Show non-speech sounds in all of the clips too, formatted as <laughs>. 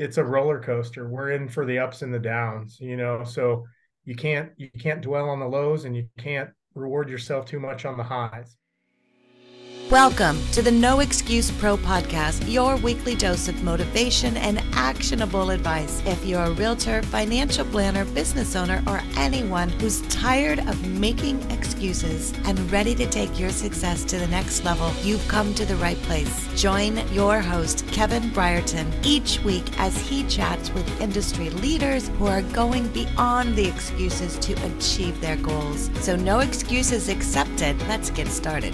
it's a roller coaster. We're in for the ups and the downs, you know. So you can't you can't dwell on the lows and you can't reward yourself too much on the highs. Welcome to the No Excuse Pro podcast, your weekly dose of motivation and actionable advice. If you're a realtor, financial planner, business owner, or anyone who's tired of making excuses and ready to take your success to the next level, you've come to the right place. Join your host, Kevin Brierton, each week as he chats with industry leaders who are going beyond the excuses to achieve their goals. So, no excuses accepted. Let's get started.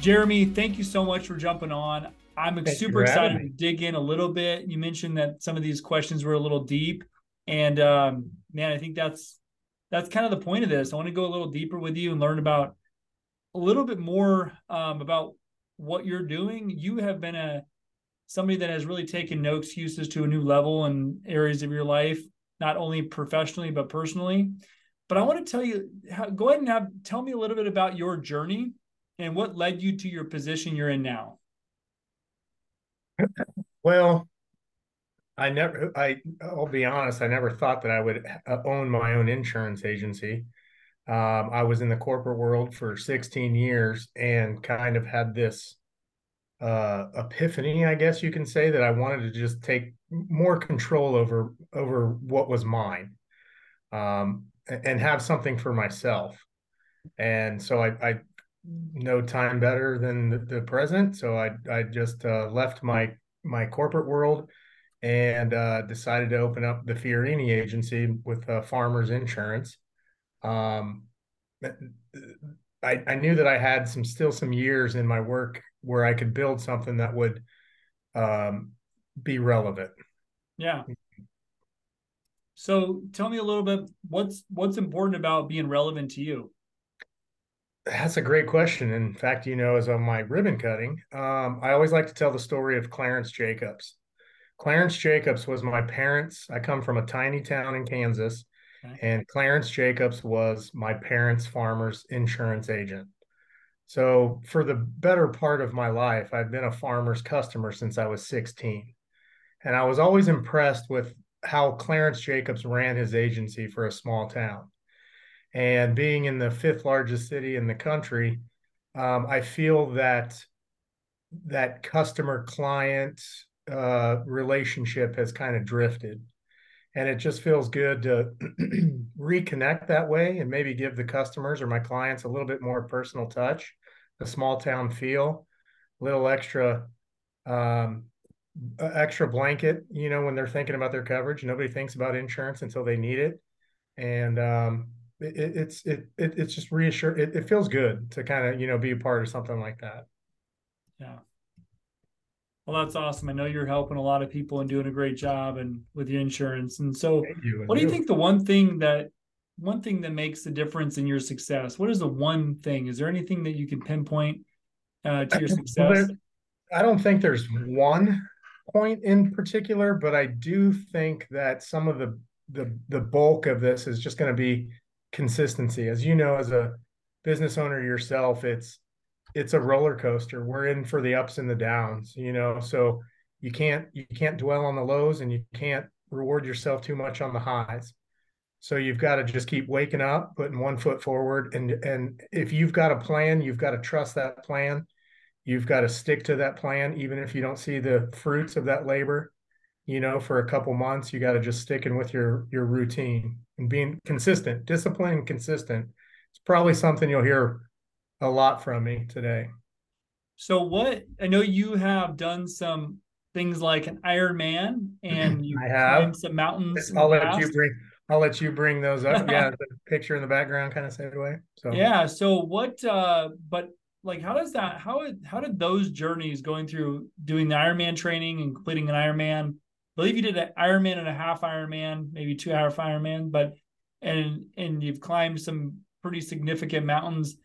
Geremie, thank you so much for jumping on. I'm super excited to dig in a little bit. You mentioned that some of these questions were a little deep, and um, man, I think that's that's kind of the point of this. I want to go a little deeper with you and learn about a little bit more um, about what you're doing. You have been a somebody that has really taken no excuses to a new level in areas of your life, not only professionally but personally. But I want to tell you, go ahead and have tell me a little bit about your journey and what led you to your position you're in now? Well, I never, I, I'll be honest, I never thought that I would uh, own my own insurance agency. Um, I was in the corporate world for 16 years and kind of had this uh, epiphany, I guess you can say, that I wanted to just take more control over over what was mine, um, and have something for myself. And so I, I no time better than the, the present. So I I just uh, left my my corporate world and uh, decided to open up the Fiorini agency with uh, Farmers Insurance. Um, I, I knew that I had some still some years in my work where I could build something that would um, be relevant. Yeah. So tell me a little bit what's what's important about being relevant to you. That's a great question. In fact, you know, as on my ribbon cutting, um, I always like to tell the story of Clarence Jacobs. Clarence Jacobs was my parents. I come from a tiny town in Kansas, okay. and Clarence Jacobs was my parents' Farmers Insurance agent. So, for the better part of my life, I've been a farmer's customer since I was 16. And I was always impressed with how Clarence Jacobs ran his agency for a small town. And being in the fifth largest city in the country, um, I feel that that customer client uh, relationship has kind of drifted. And it just feels good to <clears throat> reconnect that way and maybe give the customers or my clients a little bit more personal touch, a small town feel, a little extra um, extra blanket, you know, when they're thinking about their coverage. Nobody thinks about insurance until they need it. And um, it, it's it, it it's just reassure it, it feels good to kind of you know be a part of something like that. Yeah. Well that's awesome. I know you're helping a lot of people and doing a great job and with your insurance. And so you, what do you think the one thing that one thing that makes the difference in your success? What is the one thing? Is there anything that you can pinpoint uh, to your success? i don't think there's one point in particular but i do think that some of the the the bulk of this is just going to be consistency. As you know, as a business owner yourself, it's it's a roller coaster. We're in for the ups and the downs, you know. So you can't you can't dwell on the lows and you can't reward yourself too much on the highs. So you've got to just keep waking up, putting one foot forward and and if you've got a plan, you've got to trust that plan. You've got to stick to that plan even if you don't see the fruits of that labor you know, for a couple months, you got to just sticking with your your routine and being consistent, disciplined and consistent. It's probably something you'll hear a lot from me today. So what I know you have done some things like an Ironman and <clears throat> you I have some mountains. I'll let past. you bring I'll let you bring those up. yeah, <laughs> the picture in the background kind of say away. So yeah. So what uh but like how does that how how did those journeys going through doing the Ironman training and completing an Ironman believe you did an Ironman and a half Ironman, maybe two half Ironman, but and and you've climbed some pretty significant mountains.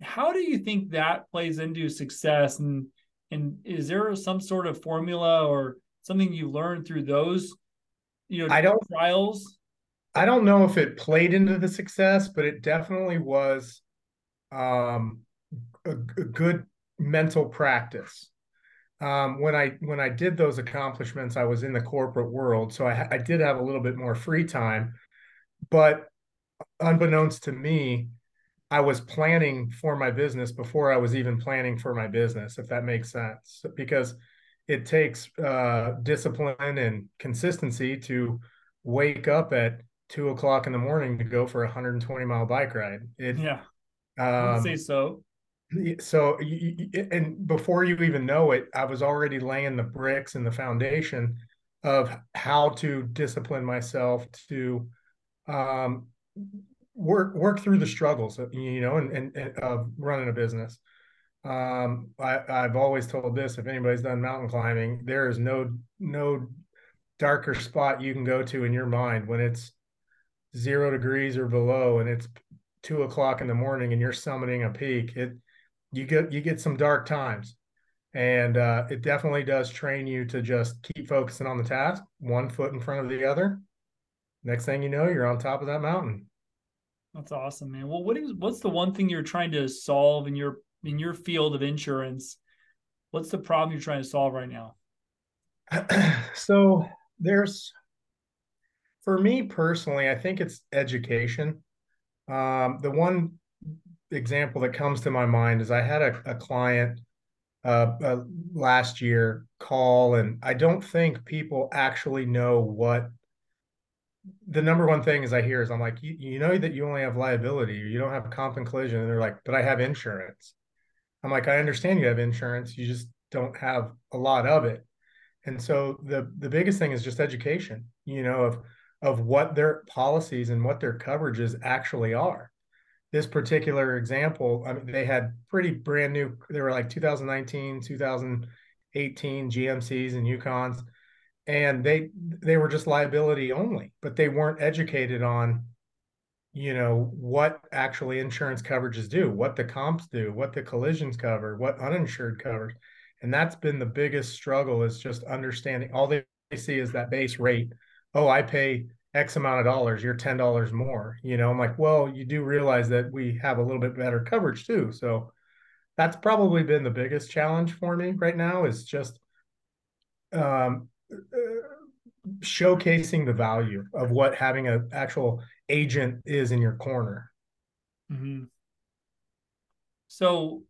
How do you think that plays into success? And and is there some sort of formula or something you learned through those, you know, I don't trials? I don't know if it played into the success, but it definitely was um, a, a good mental practice um, when I when I did those accomplishments, I was in the corporate world, so I, I did have a little bit more free time. But unbeknownst to me, I was planning for my business before I was even planning for my business, if that makes sense. Because it takes uh, discipline and consistency to wake up at two o'clock in the morning to go for a 120 mile bike ride. It, yeah, um, I would say so. So, and before you even know it, I was already laying the bricks and the foundation of how to discipline myself to um, work work through the struggles, you know, and, and, and of running a business. Um, I, I've always told this: if anybody's done mountain climbing, there is no no darker spot you can go to in your mind when it's zero degrees or below and it's two o'clock in the morning and you're summiting a peak. It you get you get some dark times, and uh, it definitely does train you to just keep focusing on the task, one foot in front of the other. Next thing you know, you're on top of that mountain. That's awesome, man. Well, what is what's the one thing you're trying to solve in your in your field of insurance? What's the problem you're trying to solve right now? <clears throat> so there's for me personally, I think it's education. Um, the one example that comes to my mind is I had a, a client uh, uh, last year call, and I don't think people actually know what the number one thing is I hear is I'm like, you, you know that you only have liability, you don't have comp and collision, and they're like, but I have insurance. I'm like, I understand you have insurance, you just don't have a lot of it. And so the the biggest thing is just education, you know, of of what their policies and what their coverages actually are. This particular example, I mean, they had pretty brand new, they were like 2019, 2018 GMCs and Yukons and they they were just liability only but they weren't educated on you know what actually insurance coverages do what the comps do what the collisions cover what uninsured covers and that's been the biggest struggle is just understanding all they see is that base rate. Oh i pay x amount of dollars you're $10 more you know i'm like well you do realize that we have a little bit better coverage too so that's probably been the biggest challenge for me right now is just um, showcasing the value of what having an actual agent is in your corner. Mm-hmm. So,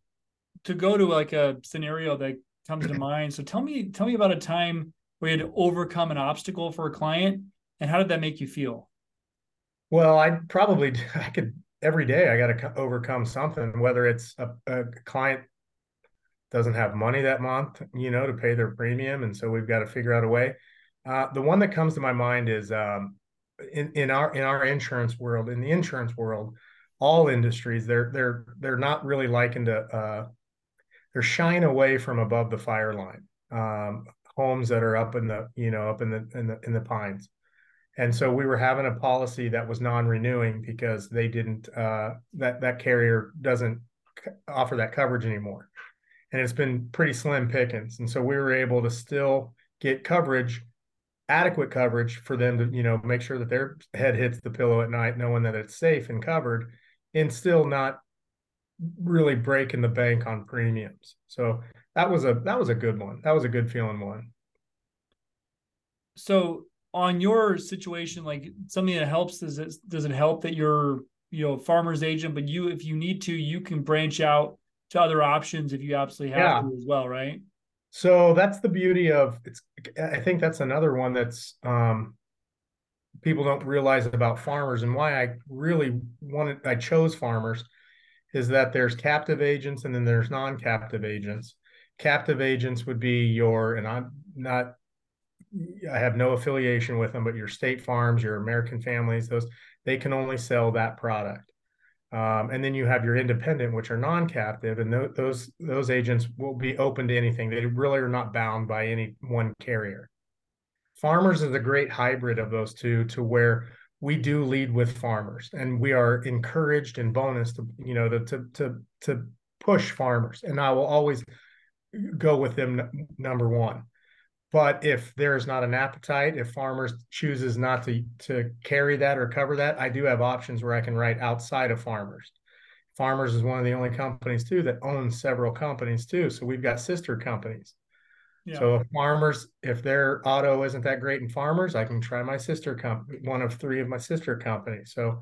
to go to like a scenario that comes to <clears throat> mind, so tell me, tell me about a time where you had to overcome an obstacle for a client, and how did that make you feel? Well, I probably <laughs> I could every day I got to overcome something, whether it's a, a client doesn't have money that month, you know, to pay their premium, and so we've got to figure out a way. Uh, the one that comes to my mind is um, in in our in our insurance world, in the insurance world, all industries they're they're they're not really liking to uh, they're shying away from above the fire line. Um, homes that are up in the you know up in the in the in the pines and so we were having a policy that was non-renewing because they didn't uh, that that carrier doesn't offer that coverage anymore and it's been pretty slim pickings. And so we were able to still get coverage, adequate coverage for them to, you know, make sure that their head hits the pillow at night, knowing that it's safe and covered, and still not really breaking the bank on premiums. So that was a that was a good one. That was a good feeling one. So on your situation, like something that helps, does it does it help that you're you know farmer's agent, but you if you need to, you can branch out to other options if you absolutely have yeah. to as well, right? So that's the beauty of it's. I think that's another one that's um, people don't realize about farmers and why I really wanted. I chose farmers is that there's captive agents and then there's non-captive agents. Captive agents would be your and I'm not. I have no affiliation with them, but your state farms, your American families, those they can only sell that product. Um, and then you have your independent, which are non-captive, and th- those those agents will be open to anything. They really are not bound by any one carrier. Farmers is a great hybrid of those two, to where we do lead with farmers, and we are encouraged and bonus to you know to to to, to push farmers, and I will always go with them n- number one. But if there's not an appetite, if farmers chooses not to to carry that or cover that, I do have options where I can write outside of farmers. Farmers is one of the only companies too that owns several companies too. So we've got sister companies. Yeah. So if farmers, if their auto isn't that great in farmers, I can try my sister company, one of three of my sister companies. So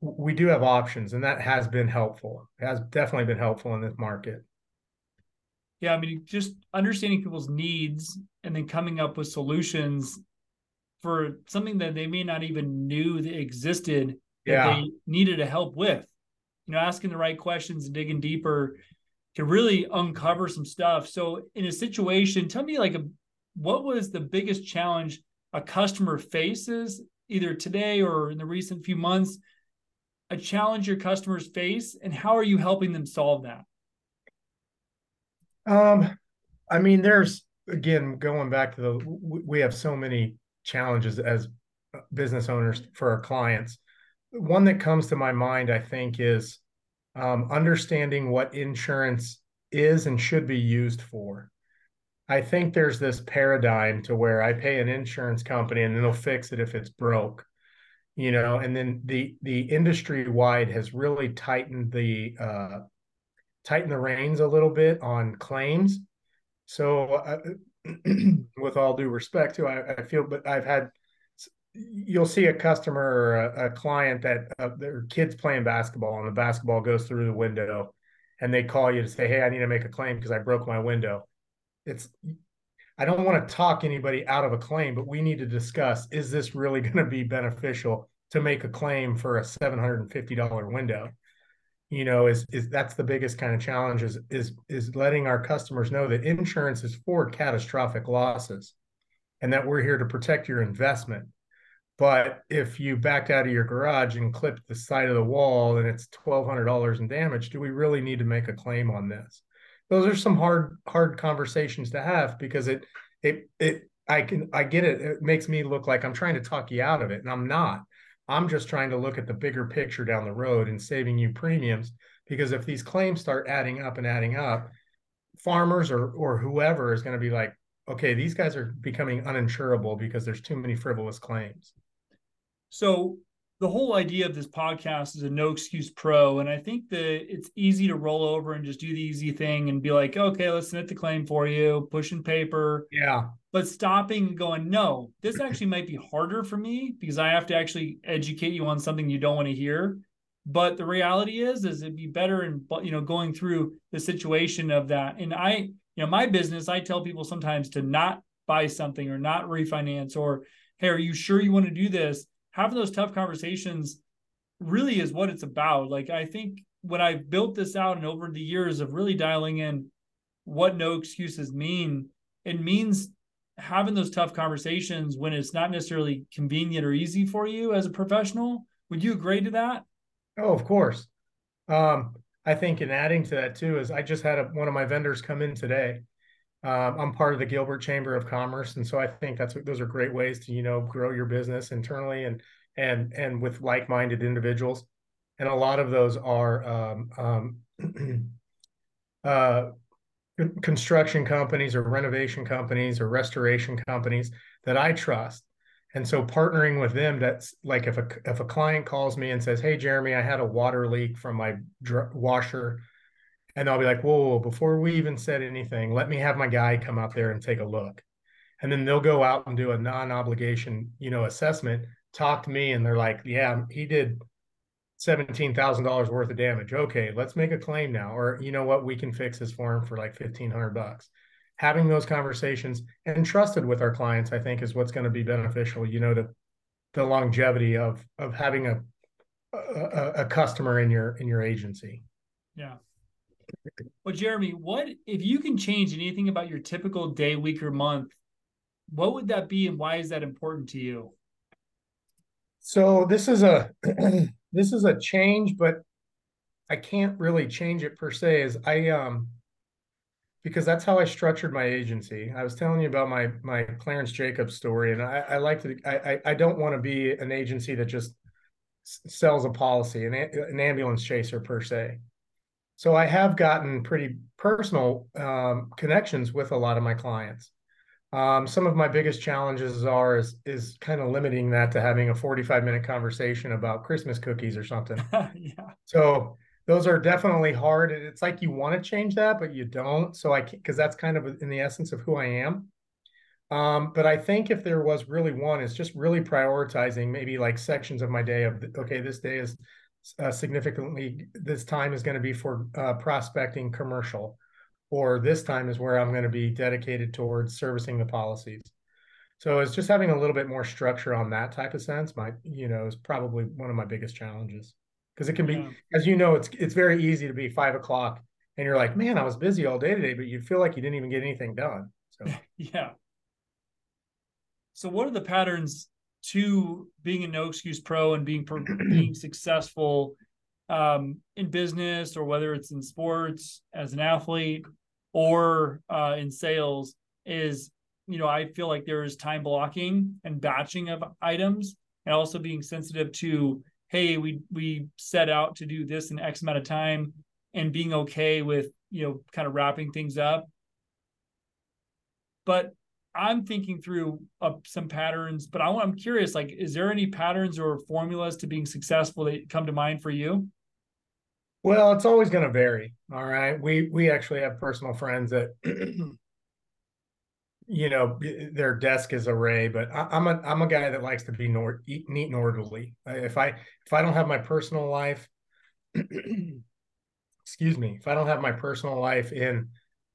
we do have options, and that has been helpful. It has definitely been helpful in this market. Yeah, I mean, just understanding people's needs and then coming up with solutions for something that they may not even knew that existed that they needed a help with. You know, asking the right questions and digging deeper can really uncover some stuff. So, in a situation, tell me like a, what was the biggest challenge a customer faces either today or in the recent few months? A challenge your customers face, and how are you helping them solve that? Um, I mean, there's again going back to the we have so many challenges as business owners for our clients. One that comes to my mind, I think, is um, understanding what insurance is and should be used for. I think there's this paradigm to where I pay an insurance company and they'll fix it if it's broke, you know. And then the the industry wide has really tightened the uh, tightened the reins a little bit on claims. So, uh, <clears throat> with all due respect, to I, I feel, but I've had you'll see a customer or a, a client that uh, their kids playing basketball and the basketball goes through the window and they call you to say hey i need to make a claim because i broke my window it's i don't want to talk anybody out of a claim but we need to discuss is this really going to be beneficial to make a claim for a $750 window you know is is that's the biggest kind of challenge is is is letting our customers know that insurance is for catastrophic losses and that we're here to protect your investment but if you backed out of your garage and clipped the side of the wall and it's $1,200 in damage, do we really need to make a claim on this? Those are some hard, hard conversations to have because it, it, it, I can, I get it. It makes me look like I'm trying to talk you out of it and I'm not. I'm just trying to look at the bigger picture down the road and saving you premiums because if these claims start adding up and adding up, farmers or, or whoever is going to be like, okay, these guys are becoming uninsurable because there's too many frivolous claims. So the whole idea of this podcast is a no excuse pro. And I think that it's easy to roll over and just do the easy thing and be like, okay, let's submit the claim for you, pushing paper. Yeah. But stopping and going, no, this actually might be harder for me because I have to actually educate you on something you don't want to hear. But the reality is, is it'd be better in you know going through the situation of that. And I, you know, my business, I tell people sometimes to not buy something or not refinance or, hey, are you sure you want to do this? having those tough conversations really is what it's about. Like I think when I built this out and over the years of really dialing in what no excuses mean, it means having those tough conversations when it's not necessarily convenient or easy for you as a professional. Would you agree to that? Oh, of course. Um, I think in adding to that too is I just had a, one of my vendors come in today. Um, I'm part of the Gilbert Chamber of Commerce, and so I think that's those are great ways to you know grow your business internally and and and with like-minded individuals. And a lot of those are um, um, <clears throat> uh, construction companies or renovation companies or restoration companies that I trust. And so partnering with them, that's like if a if a client calls me and says, "Hey, Geremie, I had a water leak from my dr- washer and I'll be like, whoa, whoa, before we even said anything, let me have my guy come out there and take a look. And then they'll go out and do a non-obligation, you know, assessment, talk to me, and they're like, yeah, he did seventeen thousand dollars worth of damage. Okay, let's make a claim now, or you know what, we can fix this for him for like fifteen hundred bucks. Having those conversations and trusted with our clients, I think, is what's going to be beneficial. You know, to the longevity of of having a, a, a customer in your in your agency. Yeah. Well, Geremie, what if you can change anything about your typical day, week, or month? What would that be, and why is that important to you? So this is a <clears throat> this is a change, but I can't really change it per se. Is I um because that's how I structured my agency. I was telling you about my my Clarence Jacobs story, and I, I like to. I I don't want to be an agency that just sells a policy, an, an ambulance chaser per se. So I have gotten pretty personal um, connections with a lot of my clients. Um, some of my biggest challenges are is, is kind of limiting that to having a 45 minute conversation about Christmas cookies or something. <laughs> yeah. So those are definitely hard. It's like you want to change that, but you don't. So I can't, because that's kind of in the essence of who I am. Um, but I think if there was really one, it's just really prioritizing maybe like sections of my day of, okay, this day is uh, significantly, this time is going to be for uh, prospecting commercial, or this time is where I'm going to be dedicated towards servicing the policies. So it's just having a little bit more structure on that type of sense. My, you know, is probably one of my biggest challenges because it can be, yeah. as you know, it's it's very easy to be five o'clock and you're like, man, I was busy all day today, but you feel like you didn't even get anything done. So <laughs> yeah. So what are the patterns to being a no excuse pro and being <clears throat> being successful um, in business or whether it's in sports as an athlete or uh, in sales is you know I feel like there is time blocking and batching of items and also being sensitive to hey, we we set out to do this in X amount of time and being okay with, you know, kind of wrapping things up. But I'm thinking through uh, some patterns, but I, I'm curious, like, is there any patterns or formulas to being successful that come to mind for you? Well, it's always going to vary. All right. We we actually have personal friends that <clears throat> you know their desk is array but I, am a i'm a guy that likes to be nor- neat and orderly if i if i don't have my personal life <clears throat> excuse me if i don't have my personal life in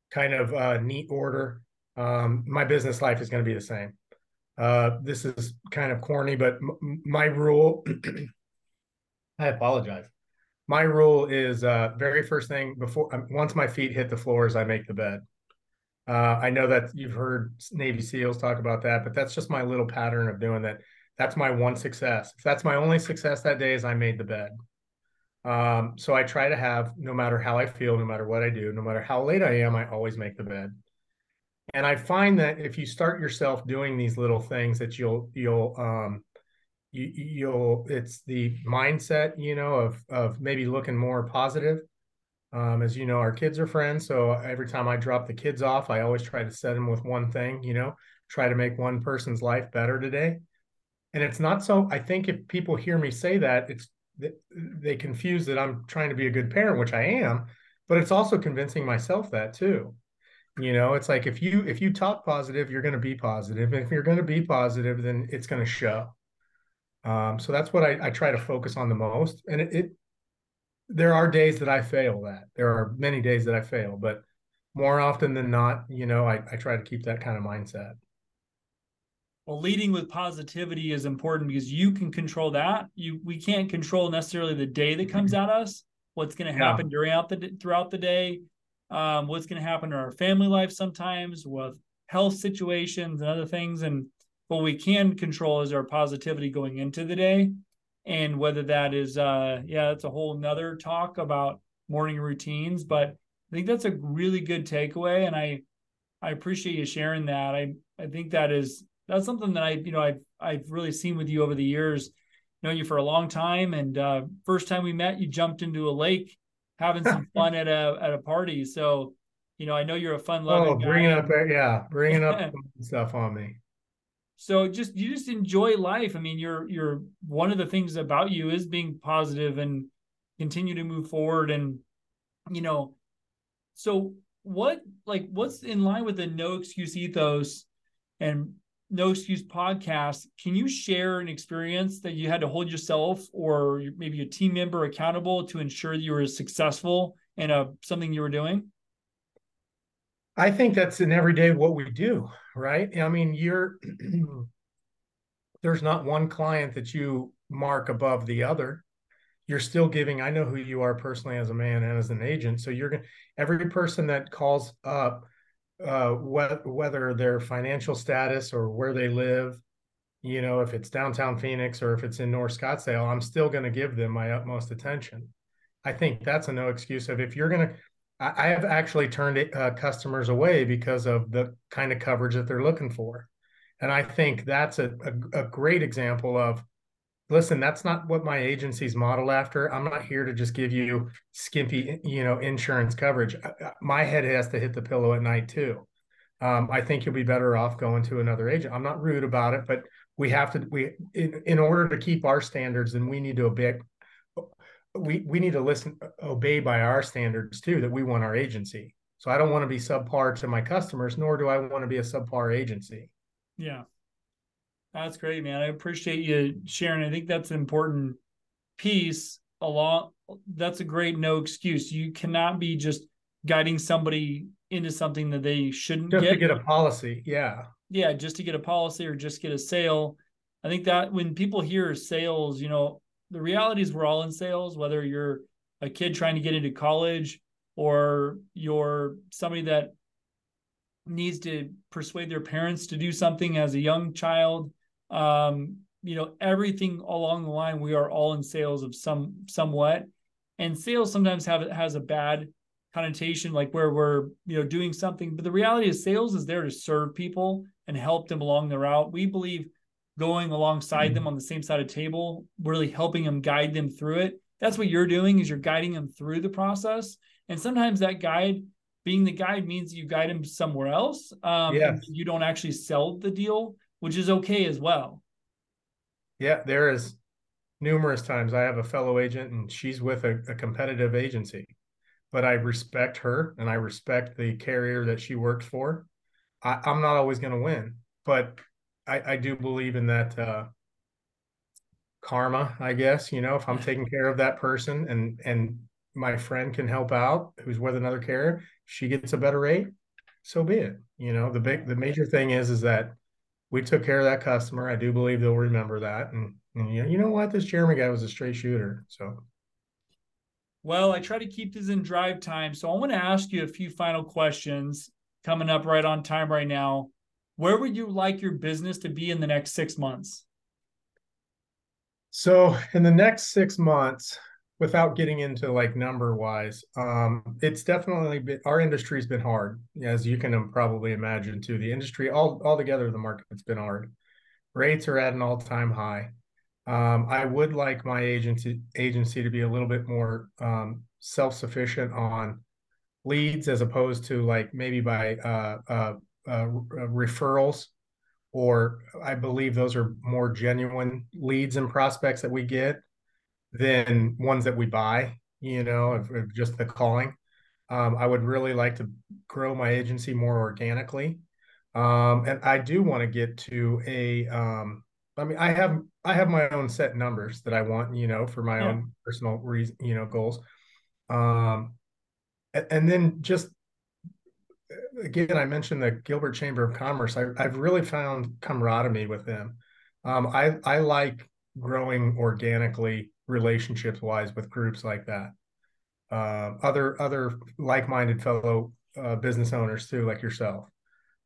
kind of uh, neat order um, my business life is going to be the same uh, this is kind of corny but m- my rule <clears throat> i apologize my rule is uh, very first thing before um, once my feet hit the floors i make the bed uh, I know that you've heard Navy SEALs talk about that, but that's just my little pattern of doing that. That's my one success. If that's my only success that day, is I made the bed. Um, so I try to have, no matter how I feel, no matter what I do, no matter how late I am, I always make the bed. And I find that if you start yourself doing these little things, that you'll you'll um, you, you'll it's the mindset, you know, of of maybe looking more positive um, as you know, our kids are friends. So every time I drop the kids off, I always try to set them with one thing, you know, try to make one person's life better today. And it's not so, I think if people hear me say that, it's they confuse that I'm trying to be a good parent, which I am, but it's also convincing myself that too. You know, it's like if you if you talk positive, you're going to be positive. And if you're going to be positive, then it's going to show. Um, so that's what I, I try to focus on the most. And it, it there are days that I fail that. There are many days that I fail, but more often than not, you know, I, I try to keep that kind of mindset. Well, leading with positivity is important because you can control that. You we can't control necessarily the day that comes at us. What's going to happen yeah. during out the throughout the day? Um, what's going to happen in our family life sometimes with health situations and other things. And what we can control is our positivity going into the day. And whether that is uh yeah that's a whole nother talk about morning routines but i think that's a really good takeaway. And i i appreciate you sharing that. I i think that is that's something that i you know i've i've really seen with you over the years know you for a long time. And uh first time we met you jumped into a lake having some <laughs> fun at a at a party. So you know i know you're a fun loving oh bringing up yeah bringing up <laughs> stuff on me so just you just enjoy life. I mean you're you're one of the things about you is being positive and continue to move forward and you know so what like what's in line with the no excuse ethos and no excuse podcast? Can you share an experience that you had to hold yourself or maybe a team member accountable to ensure you were successful in a something you were doing I think that's in everyday what we do, right? I mean, you're <clears throat> there's not one client that you mark above the other. You're still giving. I know who you are personally as a man and as an agent. So you're going every person that calls up, uh, wh- whether their financial status or where they live, you know, if it's downtown Phoenix or if it's in North Scottsdale, I'm still going to give them my utmost attention. I think that's a no excuse of if you're going to I, have actually turned uh, customers away because of the kind of coverage that they're looking for. And I think that's a, a, a great example of listen, that's not what my agency's modeled after. I'm not here to just give you skimpy, you know, insurance coverage. My head has to hit the pillow at night too. Um, I think you'll be better off going to another agent. I'm not rude about it, but we have to we in, in order to keep our standards, then we need to obey we we need to listen obey by our standards too that we want our agency. So i don't want to be subpar to my customers nor do i want to be a subpar agency. Yeah. That's great man. I appreciate you sharing. I think that's an important piece along that's a great no excuse. You cannot be just guiding somebody into something that they shouldn't just get. to get a policy yeah. Yeah just to get a policy or just get a sale. I think that when people hear sales you know the reality is we're all in sales, whether you're a kid trying to get into college or you're somebody that needs to persuade their parents to do something as a young child. Um, you know, everything along the line, we are all in sales of some somewhat. And sales sometimes have has a bad connotation, like where we're, you know, doing something. But the reality is sales is there to serve people and help them along the route. We believe going alongside mm-hmm. them on the same side of table, really helping them guide them through it. That's what you're doing is you're guiding them through the process. And sometimes that guide, being the guide means you guide them somewhere else. Um, yes. you don't actually sell the deal, which is okay as well. Yeah, there is numerous times I have a fellow agent and she's with a, a competitive agency, but I respect her and I respect the carrier that she works for. I, I'm not always going to win, but I, I do believe in that uh, karma, I guess, you know, if I'm taking care of that person and and my friend can help out who's with another carrier, she gets a better rate, so be it. You know, the big the major thing is is that we took care of that customer. I do believe they'll remember that. And, and you, know, you know what? This Geremie guy was a straight shooter. So well, I try to keep this in drive time. So I want to ask you a few final questions coming up right on time right now where would you like your business to be in the next six months? So, in the next six months, without getting into like number wise, um, it's definitely been our industry's been hard, as you can probably imagine. Too, the industry all altogether, the market's been hard. Rates are at an all time high. Um, I would like my agency agency to be a little bit more um, self sufficient on leads as opposed to like maybe by uh, uh, uh, uh, referrals, or I believe those are more genuine leads and prospects that we get than ones that we buy. You know, of, of just the calling. Um, I would really like to grow my agency more organically, um, and I do want to get to a. Um, I mean, I have I have my own set numbers that I want, you know, for my yeah. own personal reason, you know, goals. Um, and, and then just again, I mentioned the Gilbert Chamber of Commerce. I, have really found camaraderie with them. Um, I I like growing organically, relationships wise, with groups like that. Uh, other other like minded fellow uh, business owners too, like yourself.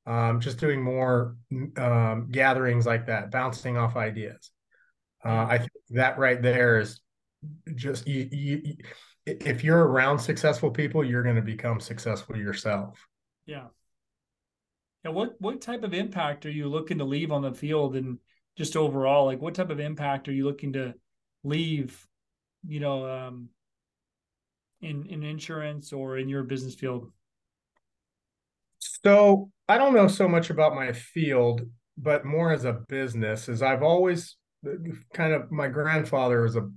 Um, just doing more um, gatherings like that, bouncing off ideas. Uh, I think that right there is just you, you, if you're around successful people, you're going to become successful yourself. Yeah. Yeah. What what type of impact are you looking to leave on the field and just overall? Like what type of impact are you looking to leave, you know, um, in in insurance or in your business field? So I don't know so much about my field, but more as a business, as I've always kind of my grandfather was a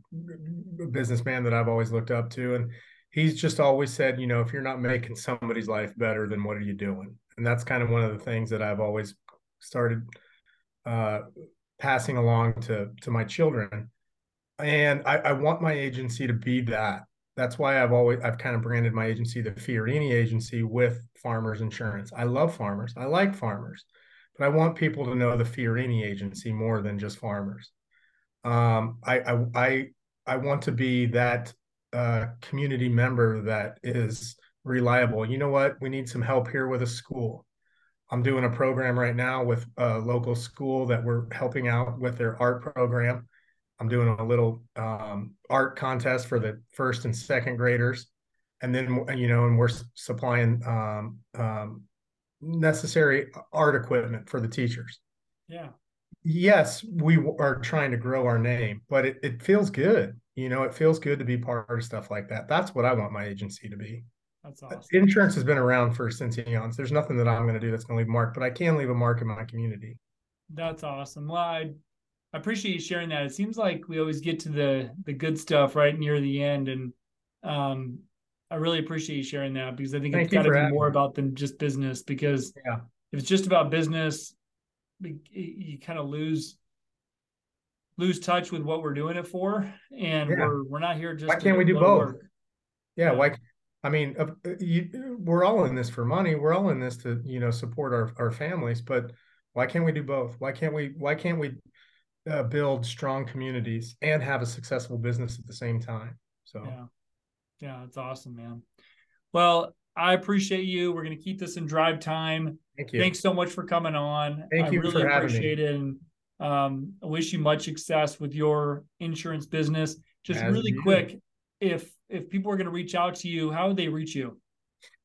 businessman that I've always looked up to. And he's just always said, you know, if you're not making somebody's life better, then what are you doing? And that's kind of one of the things that I've always started uh, passing along to to my children. And I, I want my agency to be that. That's why I've always I've kind of branded my agency the Fiorini Agency with Farmers Insurance. I love farmers. I like farmers, but I want people to know the Fiorini Agency more than just farmers. Um, I, I I I want to be that uh, community member that is reliable. You know what? We need some help here with a school. I'm doing a program right now with a local school that we're helping out with their art program. I'm doing a little um, art contest for the first and second graders, and then you know, and we're supplying um, um, necessary art equipment for the teachers. Yeah. Yes, we are trying to grow our name, but it, it feels good you know, it feels good to be part of stuff like that. That's what I want my agency to be. That's awesome. Insurance has been around for since eons. There's nothing that I'm going to do that's going to leave a mark, but I can leave a mark in my community. That's awesome. Well, I I appreciate you sharing that. It seems like we always get to the the good stuff right near the end, and um, I really appreciate you sharing that because I think Thank it's got to be more me. about than just business. Because yeah. if it's just about business, you kind of lose lose touch with what we're doing it for, and yeah. we're we're not here just. Why can't we do both? Yeah, why? I mean, uh, you, we're all in this for money. We're all in this to you know support our our families, but why can't we do both? Why can't we? Why can't we uh, build strong communities and have a successful business at the same time. So, yeah, yeah, it's awesome, man. Well, I appreciate you. We're going to keep this in drive time. Thank you. Thanks so much for coming on. Thank I you really for appreciate me. it. And um, I wish you much success with your insurance business. Just As really quick, if if people are going to reach out to you, how would they reach you?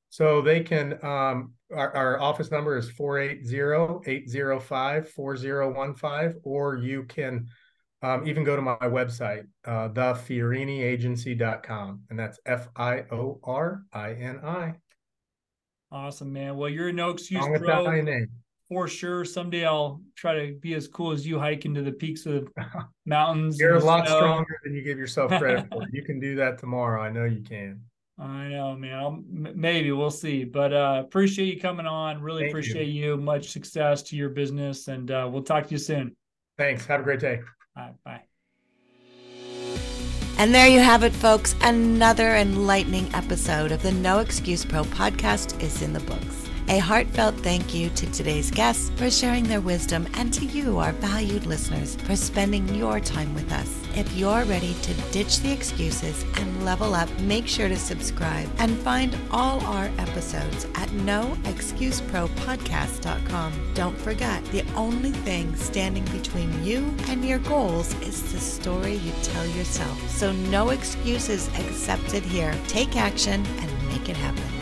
So they can, um, our, our office number is 480-805-4015, or you can um, even go to my website, uh, thefioriniagency.com, and that's F-I-O-R-I-N-I. Awesome, man. Well, you're no excuse pro name. For sure. Someday I'll try to be as cool as you hike into the peaks of the <laughs> mountains. You're a lot snow. stronger than you give yourself credit <laughs> for. You can do that tomorrow. I know you can. I know, man. I'll, maybe we'll see, but uh, appreciate you coming on. Really Thank appreciate you. you. Much success to your business, and uh, we'll talk to you soon. Thanks. Have a great day. All right, bye. And there you have it, folks. Another enlightening episode of the No Excuse Pro podcast is in the books. A heartfelt thank you to today's guests for sharing their wisdom and to you, our valued listeners, for spending your time with us. If you're ready to ditch the excuses and level up, make sure to subscribe and find all our episodes at noexcusepropodcast.com. Don't forget, the only thing standing between you and your goals is the story you tell yourself. So no excuses accepted here. Take action and make it happen.